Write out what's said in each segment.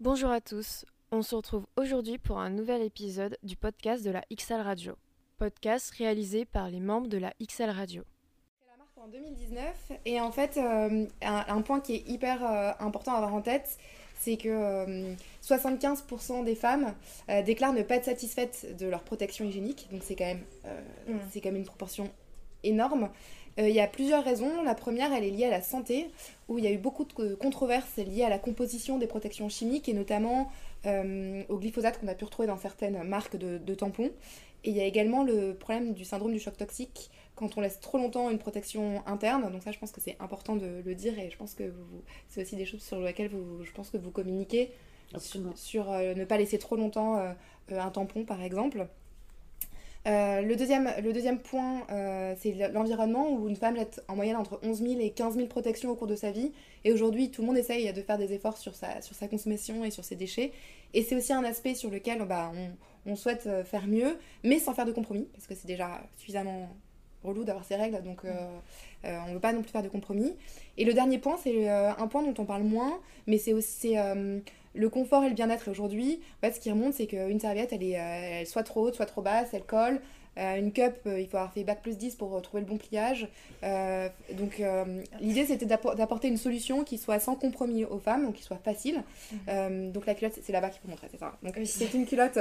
Bonjour à tous, on se retrouve aujourd'hui pour un nouvel épisode du podcast de la XL Radio. Podcast réalisé par les membres de la XL Radio. la marque en 2019 et en fait euh, un, un point qui est hyper euh, important à avoir en tête c'est que euh, 75% des femmes euh, déclarent ne pas être satisfaites de leur protection hygiénique donc c'est quand même euh, Mm. c'est quand même une proportion énorme Euh, il y a plusieurs raisons. La première, elle est liée à la santé, où il y a eu beaucoup de controverses liées à la composition des protections chimiques et notamment euh, au glyphosate qu'on a pu retrouver dans certaines marques de, de tampons. Et il y a également le problème du syndrome du choc toxique quand on laisse trop longtemps une protection interne. Donc ça, je pense que c'est important de le dire et je pense que c'est aussi des choses sur lesquelles vous, je pense que vous communiquez Absolument. sur euh, ne pas laisser trop longtemps euh, euh, un tampon, par exemple. Euh, le, deuxième, le deuxième point, euh, c'est l'environnement où une femme laisse en moyenne entre 11 000 et 15 000 protections au cours de sa vie. Et aujourd'hui, tout le monde essaye de faire des efforts sur sa, sur sa consommation et sur ses déchets. Et c'est aussi un aspect sur lequel bah, on, souhaite euh, faire mieux, mais sans faire de compromis, parce que c'est déjà suffisamment relou d'avoir ces règles, donc on ne veut pas non plus faire de compromis. Et le dernier point, c'est un point dont on parle moins, mais c'est aussi le confort et le bien-être. Aujourd'hui, en fait, ce qui remonte, c'est qu'une serviette, elle est euh, elle soit trop haute, soit trop basse, elle colle. Euh, une cup, euh, il faut avoir fait bac plus 10 pour trouver le bon pliage. Donc l'idée, c'était d'appor- d'apporter une solution qui soit sans compromis aux femmes, donc qui soit facile. Euh, donc la culotte, c'est- là-bas qu'il faut montrer, c'est ça. Donc c'est une culotte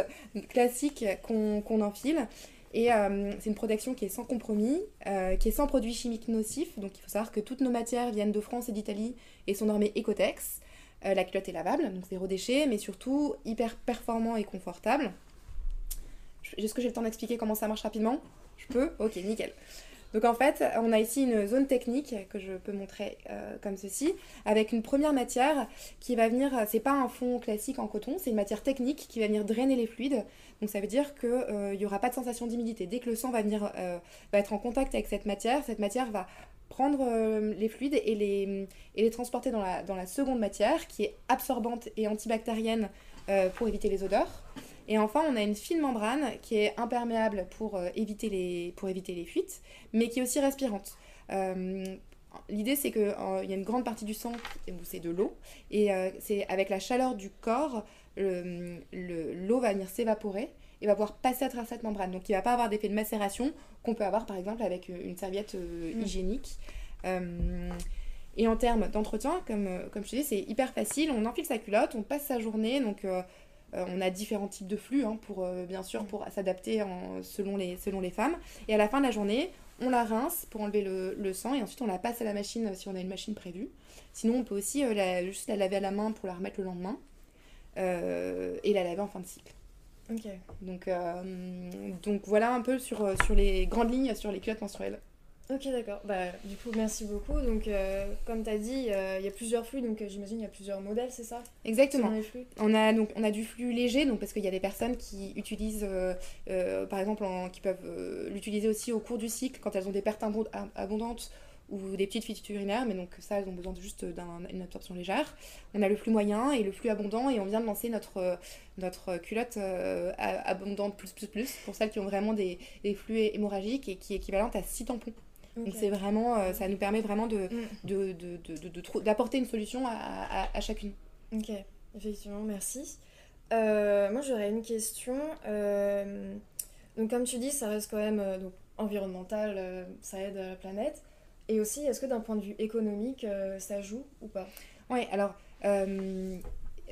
classique qu'on qu'on enfile. Et euh, c'est une protection qui est sans compromis, euh, qui est sans produits chimiques nocifs. Donc il faut savoir que toutes nos matières viennent de France et d'Italie et sont normées Ecotex. Euh, la culotte est lavable, donc zéro déchet, mais surtout hyper performant et confortable. Est-ce que j'ai le temps d'expliquer comment ça marche rapidement? Je peux? Ok, nickel. Donc en fait, on a ici une zone technique que je peux montrer euh, comme ceci, avec une première matière qui va venir, c'est pas un fond classique en coton, c'est une matière technique qui va venir drainer les fluides. Donc ça veut dire qu'il n'y aura pas de sensation d'humidité. Dès que le sang va, venir, euh, va être en contact avec cette matière, cette matière va prendre euh, les fluides et les, et les transporter dans la, dans la seconde matière qui est absorbante et antibactérienne euh, pour éviter les odeurs. Et enfin, on a une fine membrane qui est imperméable pour, euh, éviter, les, pour éviter les fuites, mais qui est aussi respirante. L'idée, c'est qu'il y a une grande partie du sang c'est de l'eau, et c'est avec la chaleur du corps, le- le- l'eau va venir s'évaporer et va pouvoir passer à travers cette membrane. Donc il ne va pas avoir d'effet de macération qu'on peut avoir par exemple avec une serviette euh, Mm. hygiénique. Euh, et en termes d'entretien, comme, euh, comme je te dis, c'est hyper facile. On enfile sa culotte, on passe sa journée. Donc, euh, euh, on a différents types de flux, hein, pour, euh, bien sûr, pour s'adapter selon, les, selon les femmes. Et à la fin de la journée, on la rince pour enlever le, le sang et ensuite on la passe à la machine euh, si on a une machine prévue. Sinon, on peut aussi euh, la, juste la laver à la main pour la remettre le lendemain euh, et la laver en fin de cycle. Ok. Donc, euh, donc voilà un peu sur, euh, sur les grandes lignes sur les culottes menstruelles. Ok, d'accord. Bah, du coup, merci beaucoup. Donc, euh, comme tu as dit, euh, il y a plusieurs flux, donc euh, j'imagine il y a plusieurs modèles, c'est ça? Exactement. Selon les flux? On a, donc, on a du flux léger, donc parce qu'il y a des personnes qui utilisent, par exemple, en- qui peuvent l'utiliser aussi au cours du cycle quand elles ont des pertes abo- ab- abondantes ou des petites fuites urinaires, mais donc ça, elles ont besoin de juste d'une absorption légère. On a le flux moyen et le flux abondant, et on vient de lancer notre, euh, notre culotte euh, abondante plus plus plus pour celles qui ont vraiment des, des flux hémorragiques et qui est équivalente à 6 tampons. Donc c'est vraiment, euh, ça nous permet vraiment de, Mm. de- de- de- de- de trou- d'apporter une solution à, à- à chacune. Ok, effectivement, merci. Euh, moi, j'aurais une question. Donc, comme tu dis, ça reste quand même donc, environnemental, ça aide à la planète. Et aussi, est-ce que d'un point de vue économique, euh, ça joue ou pas? Oui, alors euh,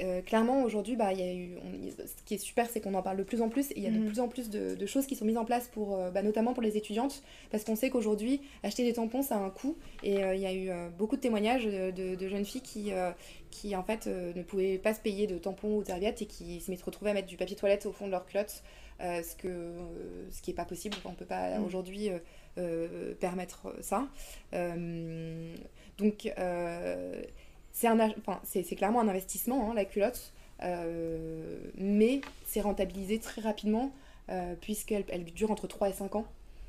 euh, clairement aujourd'hui, bah, y a eu, on- ce qui est super, c'est qu'on en parle de plus en plus. Et il y a de Mhm. plus en plus de, de choses qui sont mises en place pour, bah, notamment pour les étudiantes, parce qu'on sait qu'aujourd'hui, acheter des tampons, ça a un coût. Et il y a eu beaucoup de témoignages de, jeunes filles qui, qui en fait, ne pouvaient pas se payer de tampons ou de serviettes et qui se retrouvaient à mettre du papier toilette au fond de leur culotte, ce, que, ce qui n'est pas possible. On ne peut pas Mhm. aujourd'hui permettre ça. Euh, donc, euh, c'est enfin, clairement un investissement, hein, la culotte, euh, mais c'est rentabilisé très rapidement euh, puisqu'elle elle dure entre 3 et 5 ans.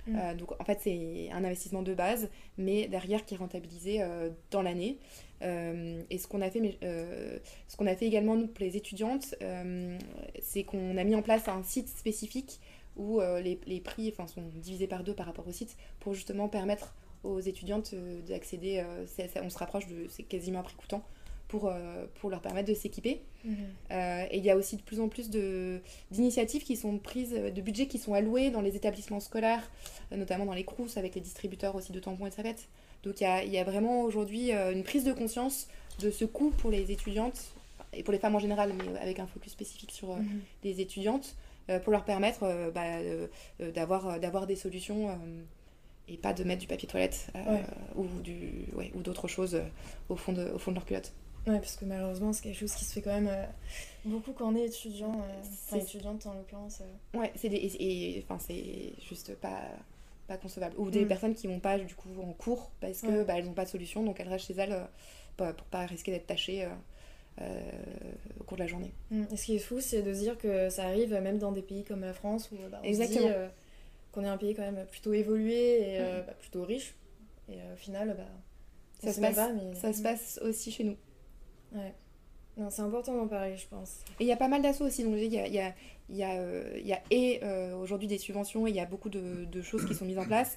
Mm. Euh, donc en fait c'est un investissement de base, mais derrière qui est rentabilisé euh, dans l'année. Euh, et ce qu'on a fait, mais, euh, ce qu'on a fait également nous pour les étudiantes, euh, c'est qu'on a mis en place un site spécifique où euh, les, les prix enfin, sont divisés par deux par rapport au site pour justement permettre aux étudiantes euh, d'accéder. euh, on se rapproche de c'est quasiment un prix coûtant pour, pour leur permettre de s'équiper. Mhm. et il y a aussi de plus en plus d'initiatives qui sont prises, de budgets qui sont alloués dans les établissements scolaires, notamment dans les CROUS avec les distributeurs aussi de tampons et de serviettes. Donc il y a, il y a vraiment aujourd'hui une prise de conscience de ce coût pour les étudiantes et pour les femmes en général, mais avec un focus spécifique sur Mhm. les étudiantes, pour leur permettre euh, bah, euh, euh, d'avoir euh, d'avoir des solutions euh, et pas de mettre du papier toilette euh, Ouais. ou du ouais, ou d'autres choses euh, au fond de au fond de leur culotte. Ouais, parce que malheureusement, c'est quelque chose qui se fait quand même euh, beaucoup quand on est étudiant, euh, enfin étudiante en l'occurrence. euh. Ouais, c'est et, enfin c'est juste pas pas concevable. Ou des Mm. personnes qui vont pas du coup en cours parce que Ouais. bah, elles n'ont pas de solution, donc elles restent chez elles euh, pas- pour pas risquer d'être tachées euh, au cours de la journée. Mm. Et ce qui est fou, c'est de se dire que ça arrive même dans des pays comme la France où bah, on Exactement. se dit euh, qu'on est un pays quand même plutôt évolué et euh, Mhm. bah, plutôt riche. Et au final, bah, Ça se même passe- pas, mais... Ça se passe aussi chez nous. Ouais. Non, c'est important d'en parler, je pense. Et il y a pas mal d'assauts aussi. Donc, il y a, il y a, il y a, euh, il y a et euh, aujourd'hui des subventions, et il y a beaucoup de, de choses qui sont mises en place.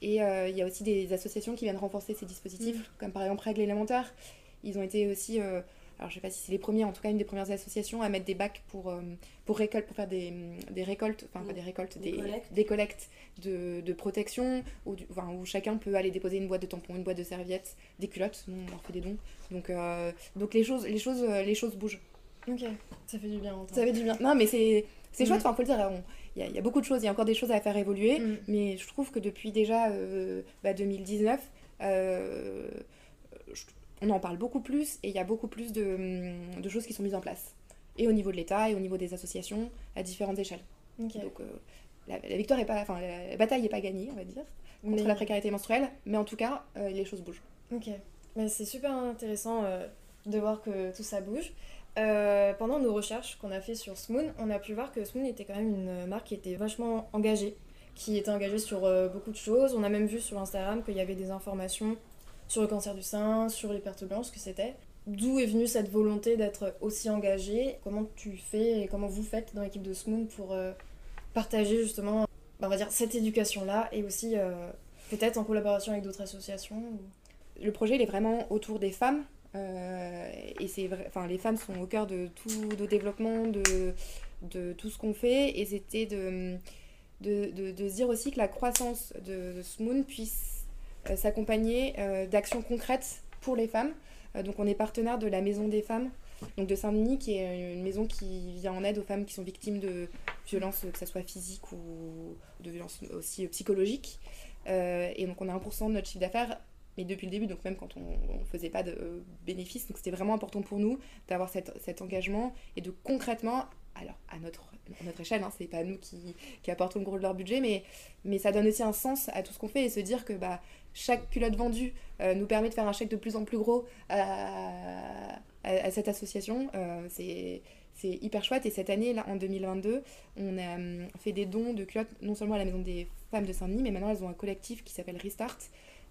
Et euh, il y a aussi des associations qui viennent renforcer ces dispositifs, Mm. comme par exemple Règles élémentaires. Ils ont été aussi, alors je sais pas si c'est les premiers, en tout cas une des premières associations à mettre des bacs pour, euh, pour, récolte, pour faire des, des récoltes, enfin pas Mm. des récoltes, Des des, collectes. des collectes de, de protection, où, enfin, où chacun peut aller déposer une boîte de tampons, une boîte de serviettes, des culottes, on leur fait des dons. Donc, euh, donc les, choses, les, choses, les choses bougent. Ok, ça fait du bien. Ça fait du bien. Non, mais c'est c'est Mm. chouette, enfin, faut le dire. Il y, a- il y a beaucoup de choses, il y a encore des choses à faire évoluer, Mm. mais je trouve que depuis déjà euh, bah, 2019, euh, je- on en parle beaucoup plus et il y a beaucoup plus de, hum, de choses qui sont mises en place. Et au niveau de l'État et au niveau des associations à différentes échelles. Donc euh, la, la victoire est pas, enfin la, la bataille n'est pas gagnée, on va dire, contre Mais- la précarité menstruelle, mais en tout cas, euh, les choses bougent. Ok, mais c'est super intéressant euh, de voir que tout ça bouge. Pendant nos recherches qu'on a fait sur Smoon, on a pu voir que Smoon était quand même une marque qui était vachement engagée, qui était engagée sur beaucoup de choses. On a même vu sur Instagram qu'il y avait des informations sur le cancer du sein, sur les pertes ce que c'était. D'où est venue cette volonté d'être aussi engagée? Comment tu fais et comment vous faites dans l'équipe de Smoon pour euh, partager justement, bah, on va dire, cette éducation-là et aussi euh, peut-être en collaboration avec d'autres associations le projet il est vraiment autour des femmes euh, et c'est enfin les femmes sont au cœur de tout le développement de, tout ce qu'on fait et c'était de, de, dire aussi que la croissance de, Smoon puisse s'accompagner euh, d'actions concrètes pour les femmes. Euh, donc on est partenaire de la maison des femmes donc de Saint-Denis qui est une maison qui vient en aide aux femmes qui sont victimes de violences que ce soit physiques ou de violences aussi psychologiques. Euh, et donc on a 1% de notre chiffre d'affaires mais depuis le début, donc même quand on ne faisait pas de euh, bénéfices, donc c'était vraiment important pour nous d'avoir cet engagement et de concrètement, alors à notre, à notre échelle, hein, c'est pas nous qui, apportons le gros de leur budget, mais, ça donne aussi un sens à tout ce qu'on fait et se dire que bah, chaque culotte vendue euh, nous permet de faire un chèque de plus en plus gros à, cette association. Euh, c'est hyper chouette et cette année, là, en 2022, on a hum, fait des dons de culottes non seulement à la Maison des Femmes de Saint-Denis, mais maintenant elles ont un collectif qui s'appelle Restart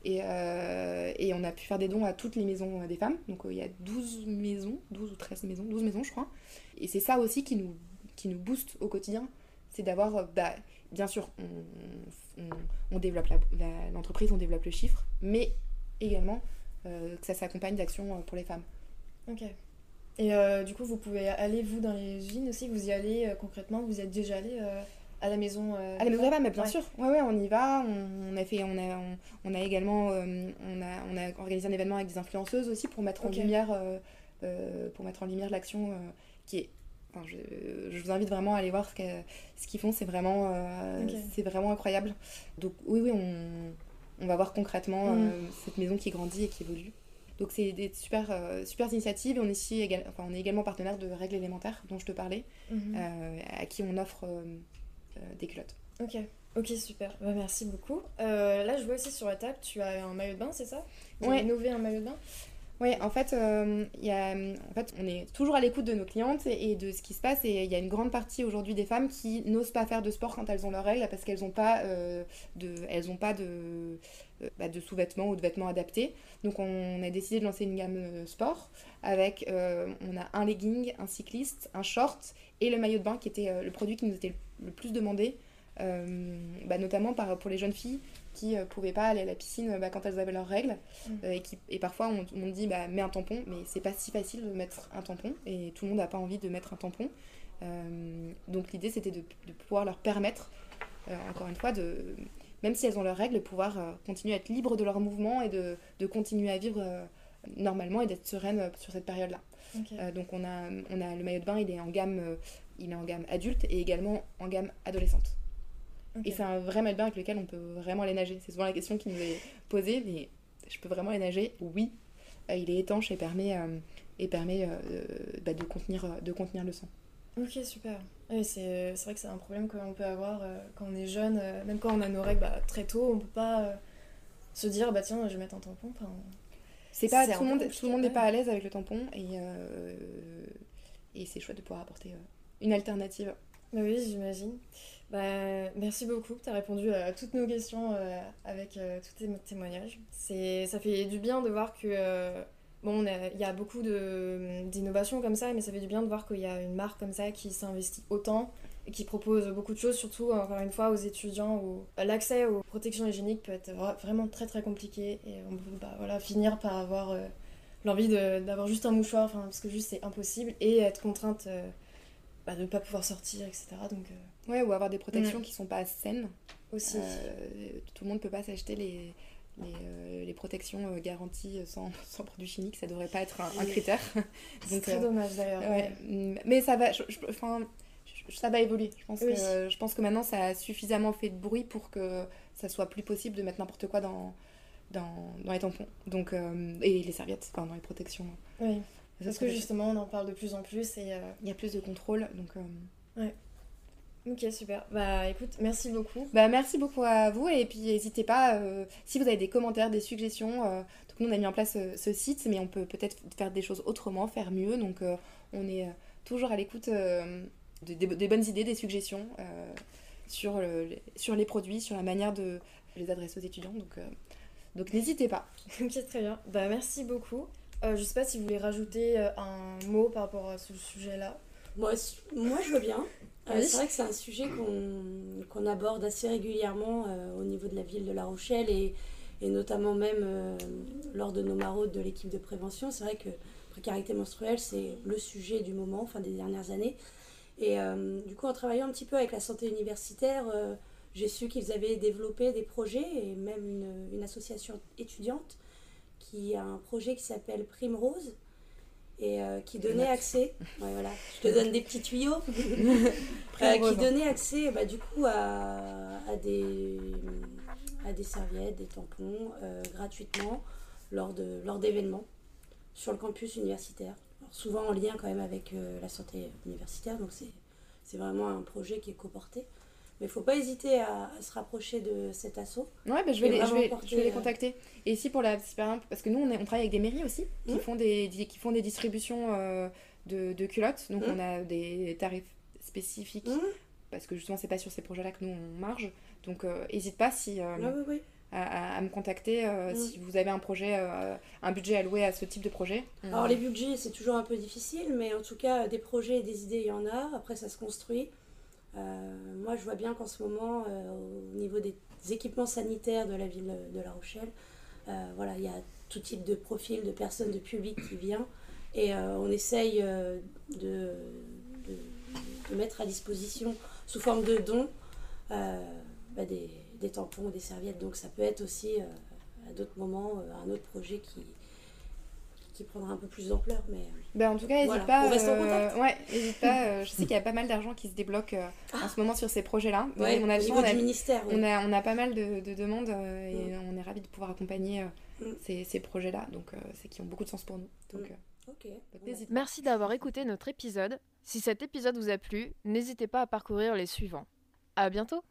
et, euh, et on a pu faire des dons à toutes les maisons des femmes. Donc euh, il y a 12 maisons, 12 ou 13 maisons, 12 maisons je crois. Et c'est ça aussi qui nous, qui nous booste au quotidien. C'est d'avoir, euh, bah, bien sûr, on, on, on développe l'entreprise, on développe le chiffre, mais également que ça s'accompagne d'actions pour les femmes. Ok. Et du coup, vous pouvez aller, vous, dans les usines aussi? Vous y allez concrètement? Vous y êtes déjà allé à la maison euh, À la maison femmes, mais bien Ouais. sûr. Ouais, ouais, on y va. On, on a fait, on a, on, on a également, euh, on a, on a organisé un événement avec des influenceuses aussi pour mettre en lumière, euh, euh, pour mettre en lumière l'action qui est. Enfin, je, je vous invite vraiment à aller voir ce qu'ils font. C'est vraiment, c'est vraiment incroyable. Donc oui, oui, on, on va voir concrètement Mm. cette maison qui grandit et qui évolue. Donc c'est des super, euh, super initiatives. Et on est, ici enfin, on est également partenaire de Règles élémentaires dont je te parlais, Mhm. euh, à qui on offre euh, des culottes. Ok. Ok, super. Bah, merci beaucoup. Euh, là, je vois aussi sur la table, tu as un maillot de bain, c'est ça? Vous Ouais. innové un maillot de bain? Oui, en fait, euh, il y a, en fait, on est toujours à l'écoute de nos clientes et de ce qui se passe. Et il y a une grande partie aujourd'hui des femmes qui n'osent pas faire de sport quand elles ont leurs règles parce qu'elles n'ont pas, euh, de, elles ont pas de, euh, bah, de sous-vêtements ou de vêtements adaptés. Donc on a décidé de lancer une gamme euh, sport avec, euh, on a un legging, un cycliste, un short et le maillot de bain qui était euh, le produit qui nous était le plus demandé bah, notamment par, pour les jeunes filles qui ne pouvaient pas aller à la piscine bah, quand elles avaient leurs règles. Mm. et, qui, et parfois, on, on dit bah, mets un tampon, mais c'est pas si facile de mettre un tampon, et tout le monde n'a pas envie de mettre un tampon. donc l'idée, c'était de, de, pouvoir leur permettre, encore une fois, de, même si elles ont leurs règles, pouvoir continuer à être libres de leurs mouvements et de, de continuer à vivre normalement et d'être sereine sur cette période-là. Donc on a, on a le maillot de bain, il est en gamme, il est en gamme adulte et également en gamme adolescente. Et c'est un vrai bain avec lequel on peut vraiment aller nager. C'est souvent la question qui nous est posée, mais je peux vraiment aller nager? Oui. Euh, il est étanche et permet, euh, et permet euh, bah, de, contenir, de contenir le sang. Ok, super. Oui, c'est vrai que c'est un problème qu'on peut avoir quand on est jeune, même quand on a nos règles bah, très tôt, on peut pas se dire bah tiens, je vais mettre un tampon. Enfin, C'est pas tout le monde, tout le monde n'est pas à l'aise avec le tampon et, et c'est chouette de pouvoir apporter une alternative. oui, j'imagine. Bah, merci beaucoup, tu as répondu à toutes nos questions euh, avec euh, tous tes témoignages. Ça fait du bien de voir que euh, bon, il y a beaucoup de, d'innovations comme ça, mais ça fait du bien de voir qu'il y a une marque comme ça qui s'investit autant et qui propose beaucoup de choses, surtout encore une fois aux étudiants où l'accès aux protections hygiéniques peut être vra- vraiment très très compliqué et on peut bah, voilà, finir par avoir l'envie d'avoir juste un mouchoir, parce que juste c'est impossible et être contrainte bah, de ne pas pouvoir sortir, etc. Donc euh, Ouais, ou avoir des protections Mm. qui sont pas saines. aussi. Euh, tout le monde peut pas s'acheter les, les, euh, les protections euh, garanties sans, sans produits chimiques, ça devrait pas être un, critère. c'est très euh, dommage d'ailleurs. Ouais, mais ça va, je- je- enfin, je- ça va évoluer. Je pense, Oui. que, je pense que maintenant ça a suffisamment fait de bruit pour que ça soit plus possible de mettre n'importe quoi dans, dans, dans les tampons. Donc, euh, et les serviettes, enfin dans les protections. Oui, parce que justement on en parle de plus en plus et euh, il y a plus de contrôle. Donc, euh, ok super. Bah écoute, merci beaucoup. bah, merci beaucoup à vous et puis n'hésitez pas euh, si vous avez des commentaires, des suggestions. euh, donc nous on a mis en place euh, ce site, mais on peut peut-être faire des choses autrement, faire mieux. Donc euh, on est euh, toujours à l'écoute euh, de- des, bonnes idées, des suggestions euh, sur, le- sur les produits, sur la manière de les adresser aux étudiants. Donc, euh, donc n'hésitez pas. ok très bien. Bah merci beaucoup. Euh, je sais pas si vous voulez rajouter euh, un mot par rapport à ce sujet-là. Moi, moi, je veux bien. Euh, Oui. c'est vrai que c'est un sujet qu'on qu'on aborde assez régulièrement euh, au niveau de la ville de La Rochelle et, et notamment même lors de nos maraudes de l'équipe de prévention. C'est vrai que précarité menstruelle, c'est le sujet du moment, enfin des dernières années. Et du coup, en travaillant un petit peu avec la santé universitaire, j'ai su qu'ils avaient développé des projets et même une, une association étudiante qui a un projet qui s'appelle Primrose et euh, qui donnait accès. Ouais, voilà, je te donne des petits tuyaux. Euh, qui donnait accès bah, du coup à, à des, à des serviettes, des tampons euh, gratuitement lors de lors d'événements sur le campus universitaire. Alors, souvent en lien quand même avec la santé universitaire, donc c'est c'est vraiment un projet qui est coporté. Mais il faut pas hésiter à, à se rapprocher de cet assaut. Ouais, bah, je, vais les, je, vais, porter, je vais les euh, contacter. Et ici, pour la, parce que nous, on, est- on travaille avec des mairies aussi, qui, Mhm. font, des, qui font des distributions euh, de, de culottes. Donc, Mhm. on a des tarifs spécifiques, Mhm. parce que justement, c'est pas sur ces projets-là que nous, on marge. Donc, euh, n'hésite pas si, euh, Ah oui, oui. à, à- à me contacter euh, si vous avez un projet, euh, un budget alloué à ce type de projet. Alors les budgets, c'est toujours un peu difficile, mais en tout cas, des projets et des idées, il y en a. Après, ça se construit. Euh, moi, je vois bien qu'en ce moment, euh, au niveau des équipements sanitaires de la ville de La Rochelle, euh, voilà, il y a tout type de profil de personnes, de public qui vient. Et on essaye de, mettre à disposition, sous forme de dons, bah, des, des tampons des serviettes. Donc ça peut être aussi, à d'autres moments, un autre projet qui, qui prendra un peu plus d'ampleur. Mais Ben, en tout cas, n'hésite Voilà. pas. On reste en euh, contact. ouais, pas. euh, je sais qu'il y a pas mal d'argent qui se débloque euh, en Ah. ce moment sur ces projets-là. Ouais, on a au besoin, niveau on a- du ministère. On a, on a pas mal de, de demandes euh, et on est ravis de pouvoir accompagner euh, Mm. ces, ces projets-là, donc euh, c'est qui ont beaucoup de sens pour nous. Donc, Mm. euh, Ok. donc Bon, n'hésite Merci d'avoir écouté notre épisode. Si cet épisode vous a plu, n'hésitez pas à parcourir les suivants. À bientôt